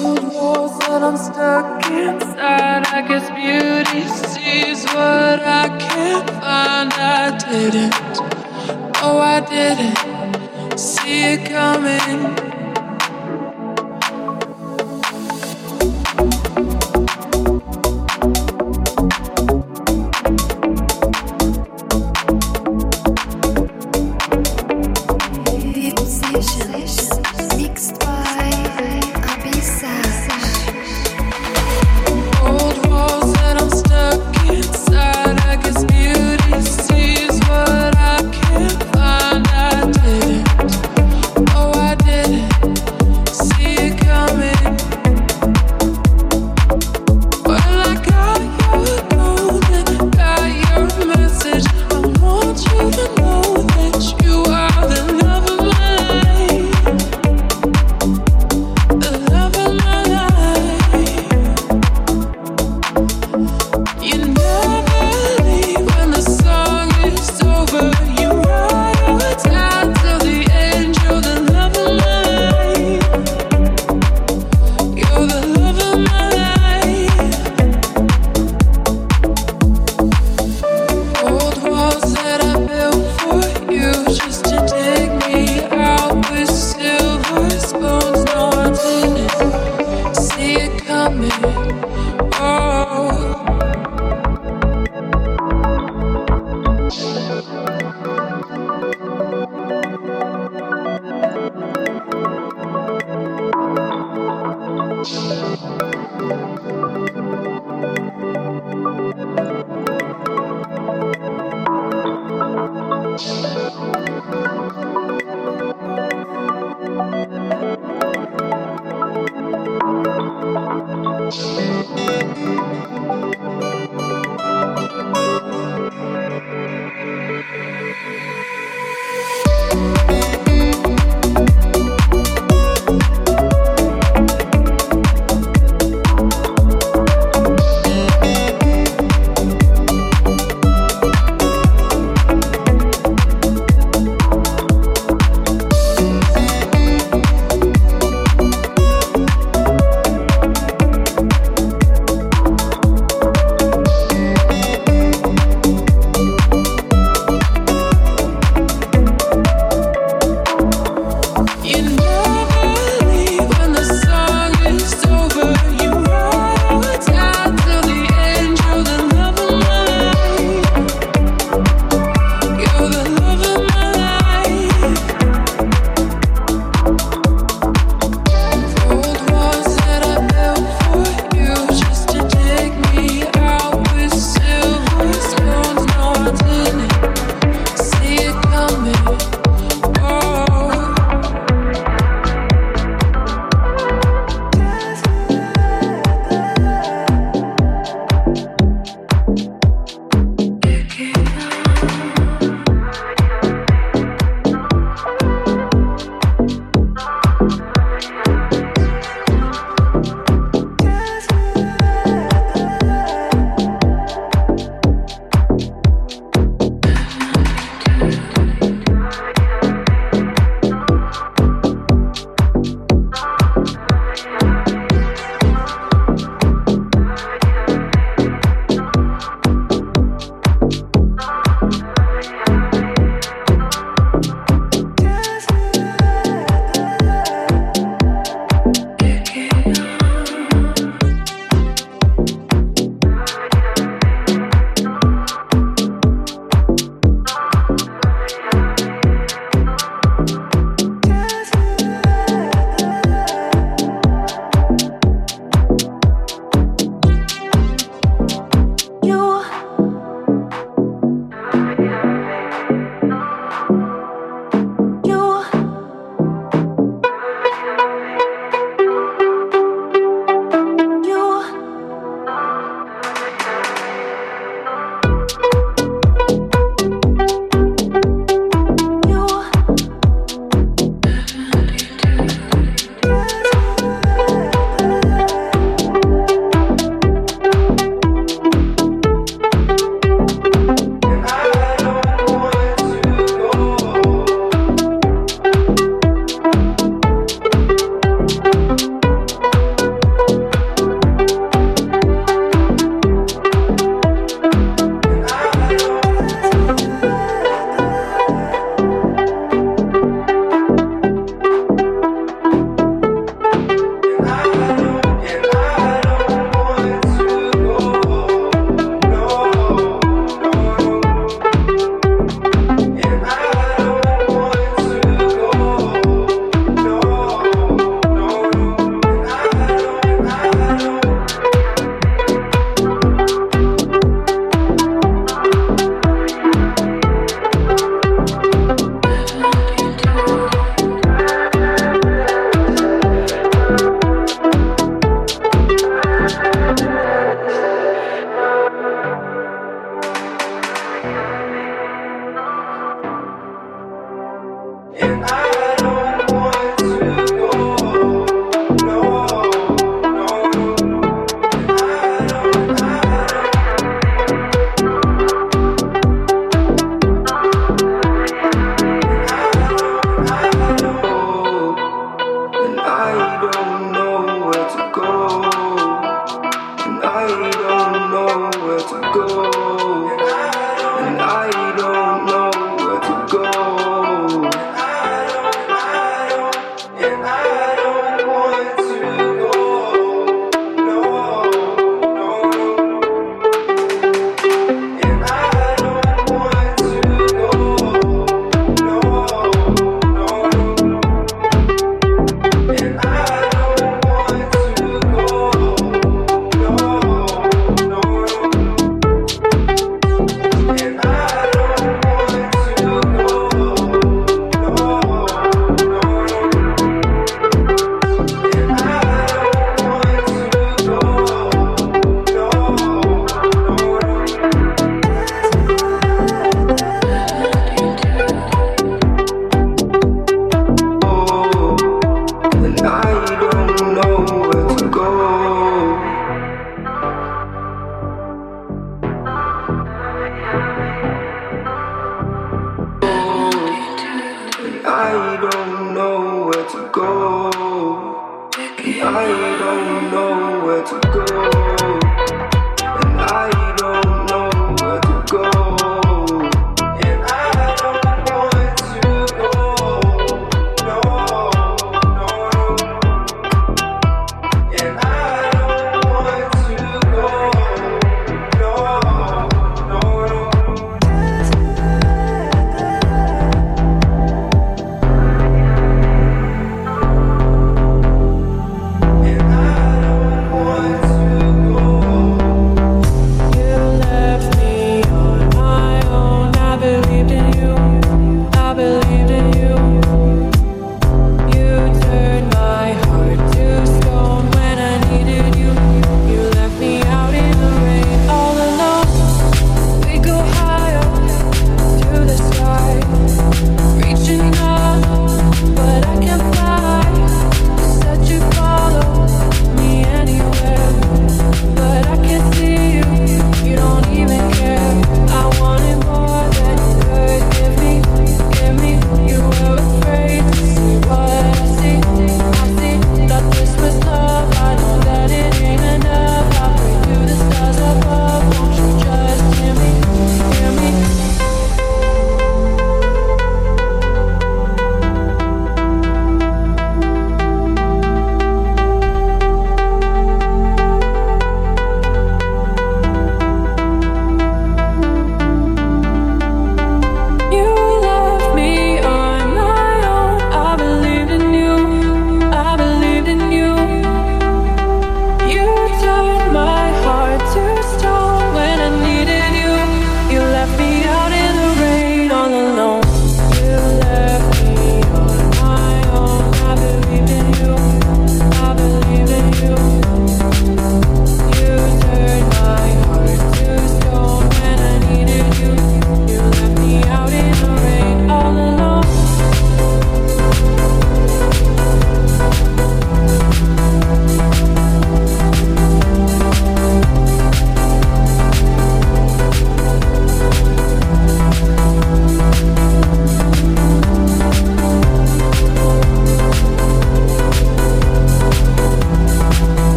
Cold walls that I'm stuck inside. I guess beauty sees what I can't find. I didn't, oh, I didn't see it coming.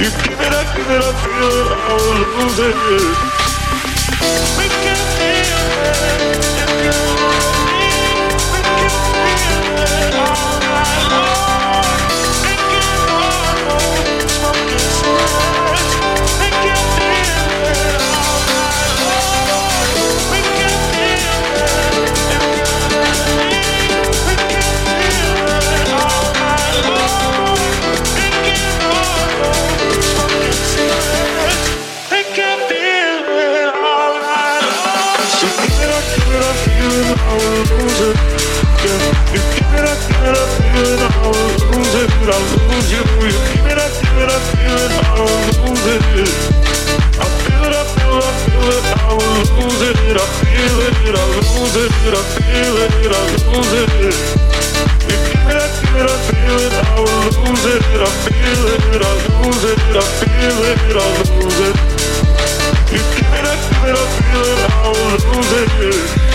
You give it up, give it up, feel it, I will lose it. We can feel it if you want me. We can feel it. all night long. I lose you. You give it I give it I feel it, I will lose it. I feel it, I feel it, I feel it, I will lose it. I feel it, I lose it, I feel it, I lose it. You give it I give it I feel it, I will lose it. I feel it, I lose it, I feel it, I lose it. You give it I give it I feel it, I will lose it.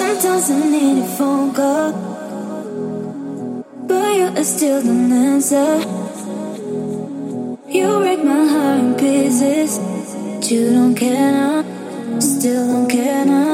Sometimes I need a phone call, but you still the answer. You break my heart in pieces. But you don't care away. Please just walk away.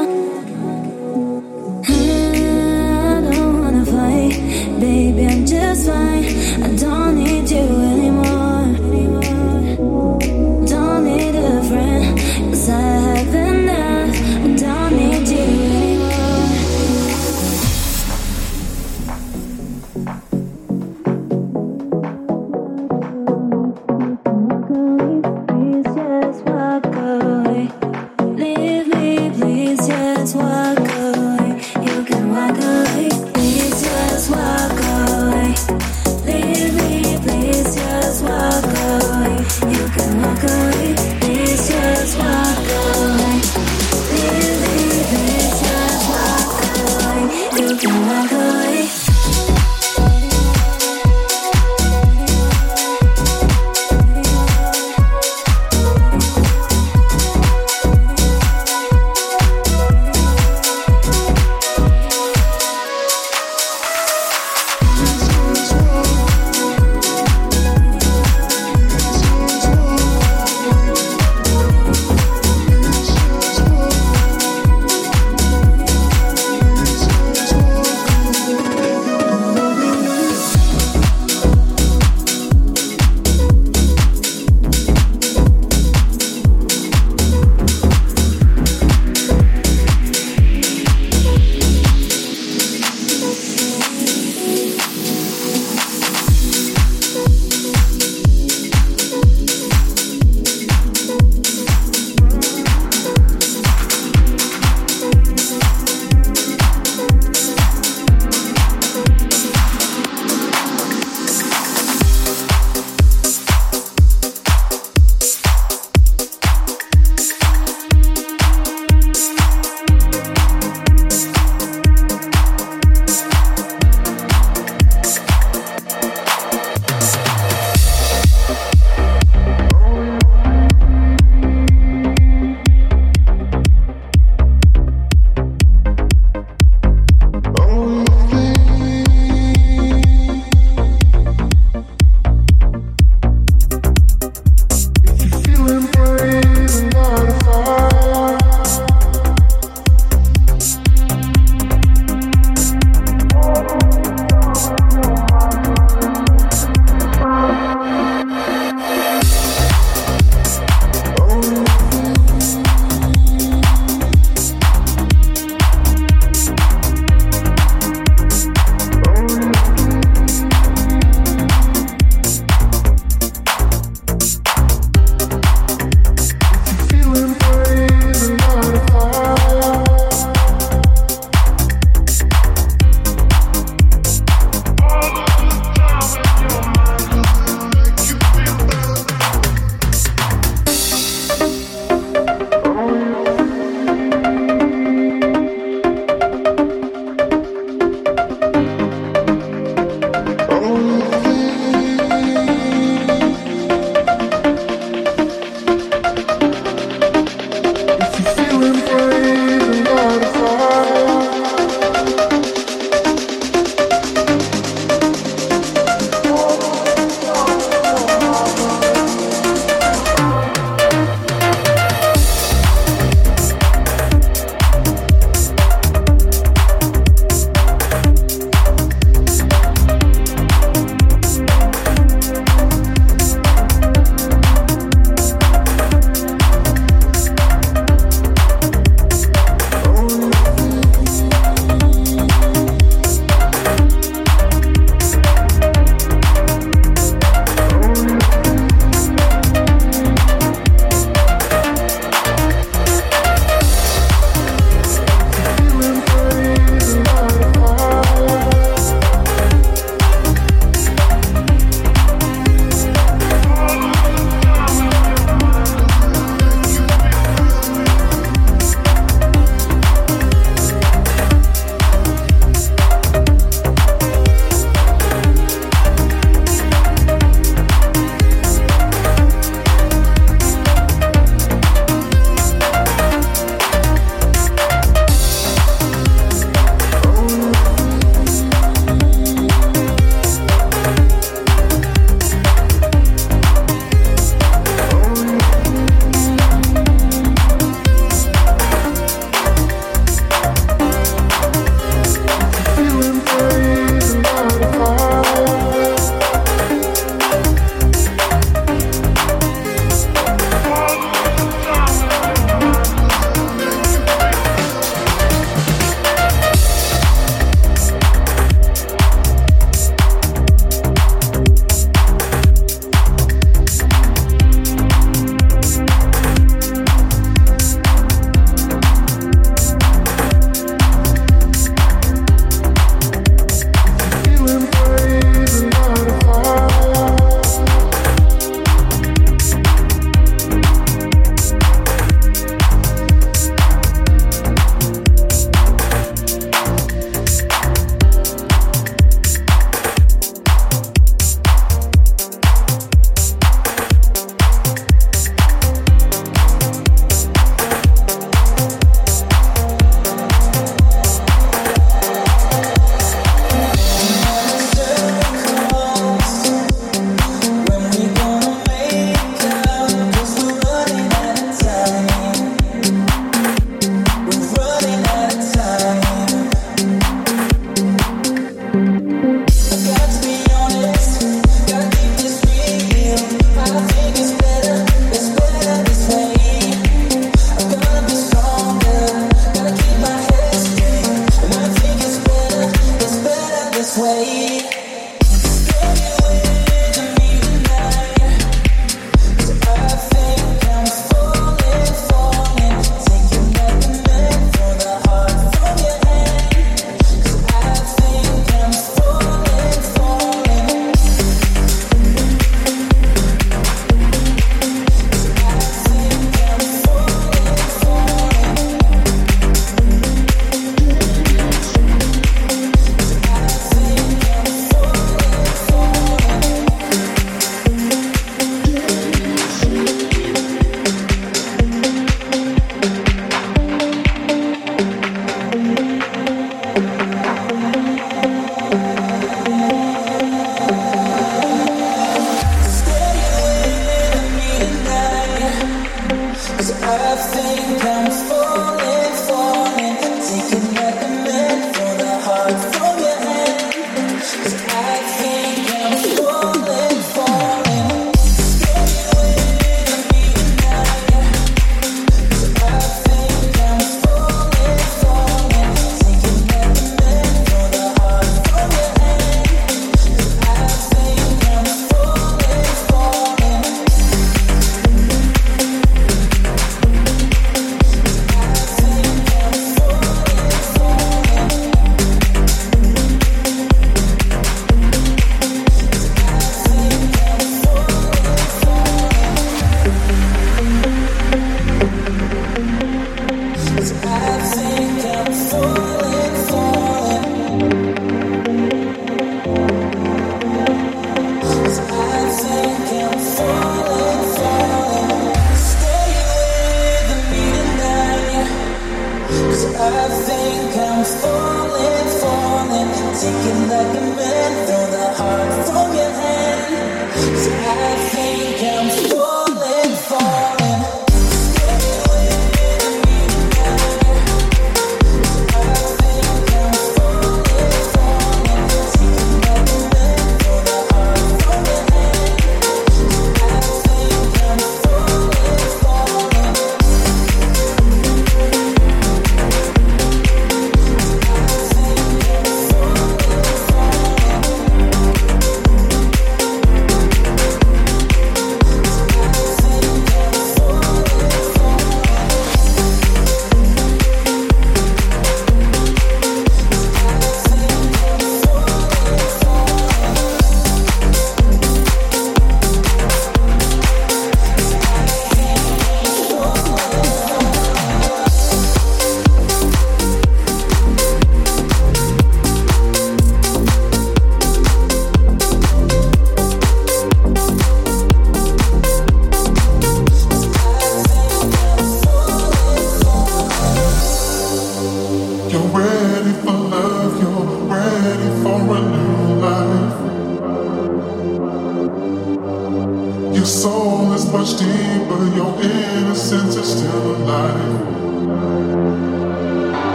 Cause I think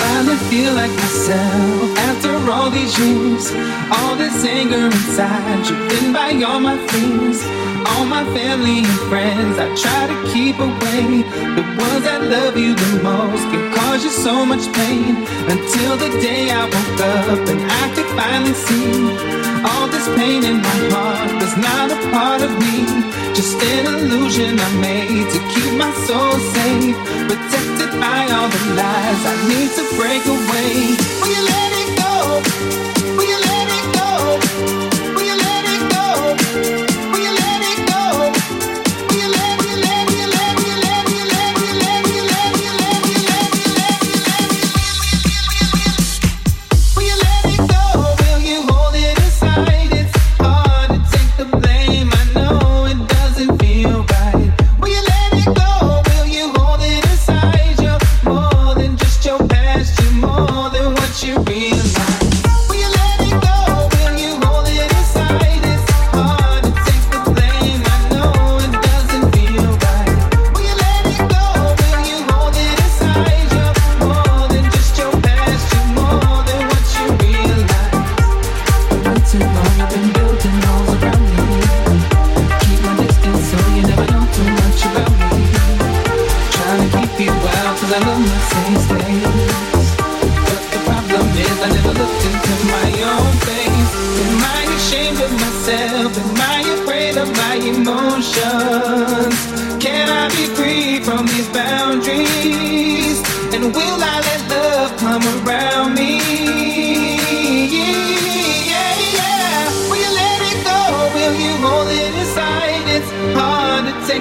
finally feel like myself after all these years. All this anger inside, driven by all my fears, all my family and friends. I try to keep away the ones that love you the most can cause you so much pain. Until the day I woke up and I could finally see all this pain in my heart was not a part of me, just an illusion I made to keep my soul safe. Protect by all the lies I need to break away. Will you let it go?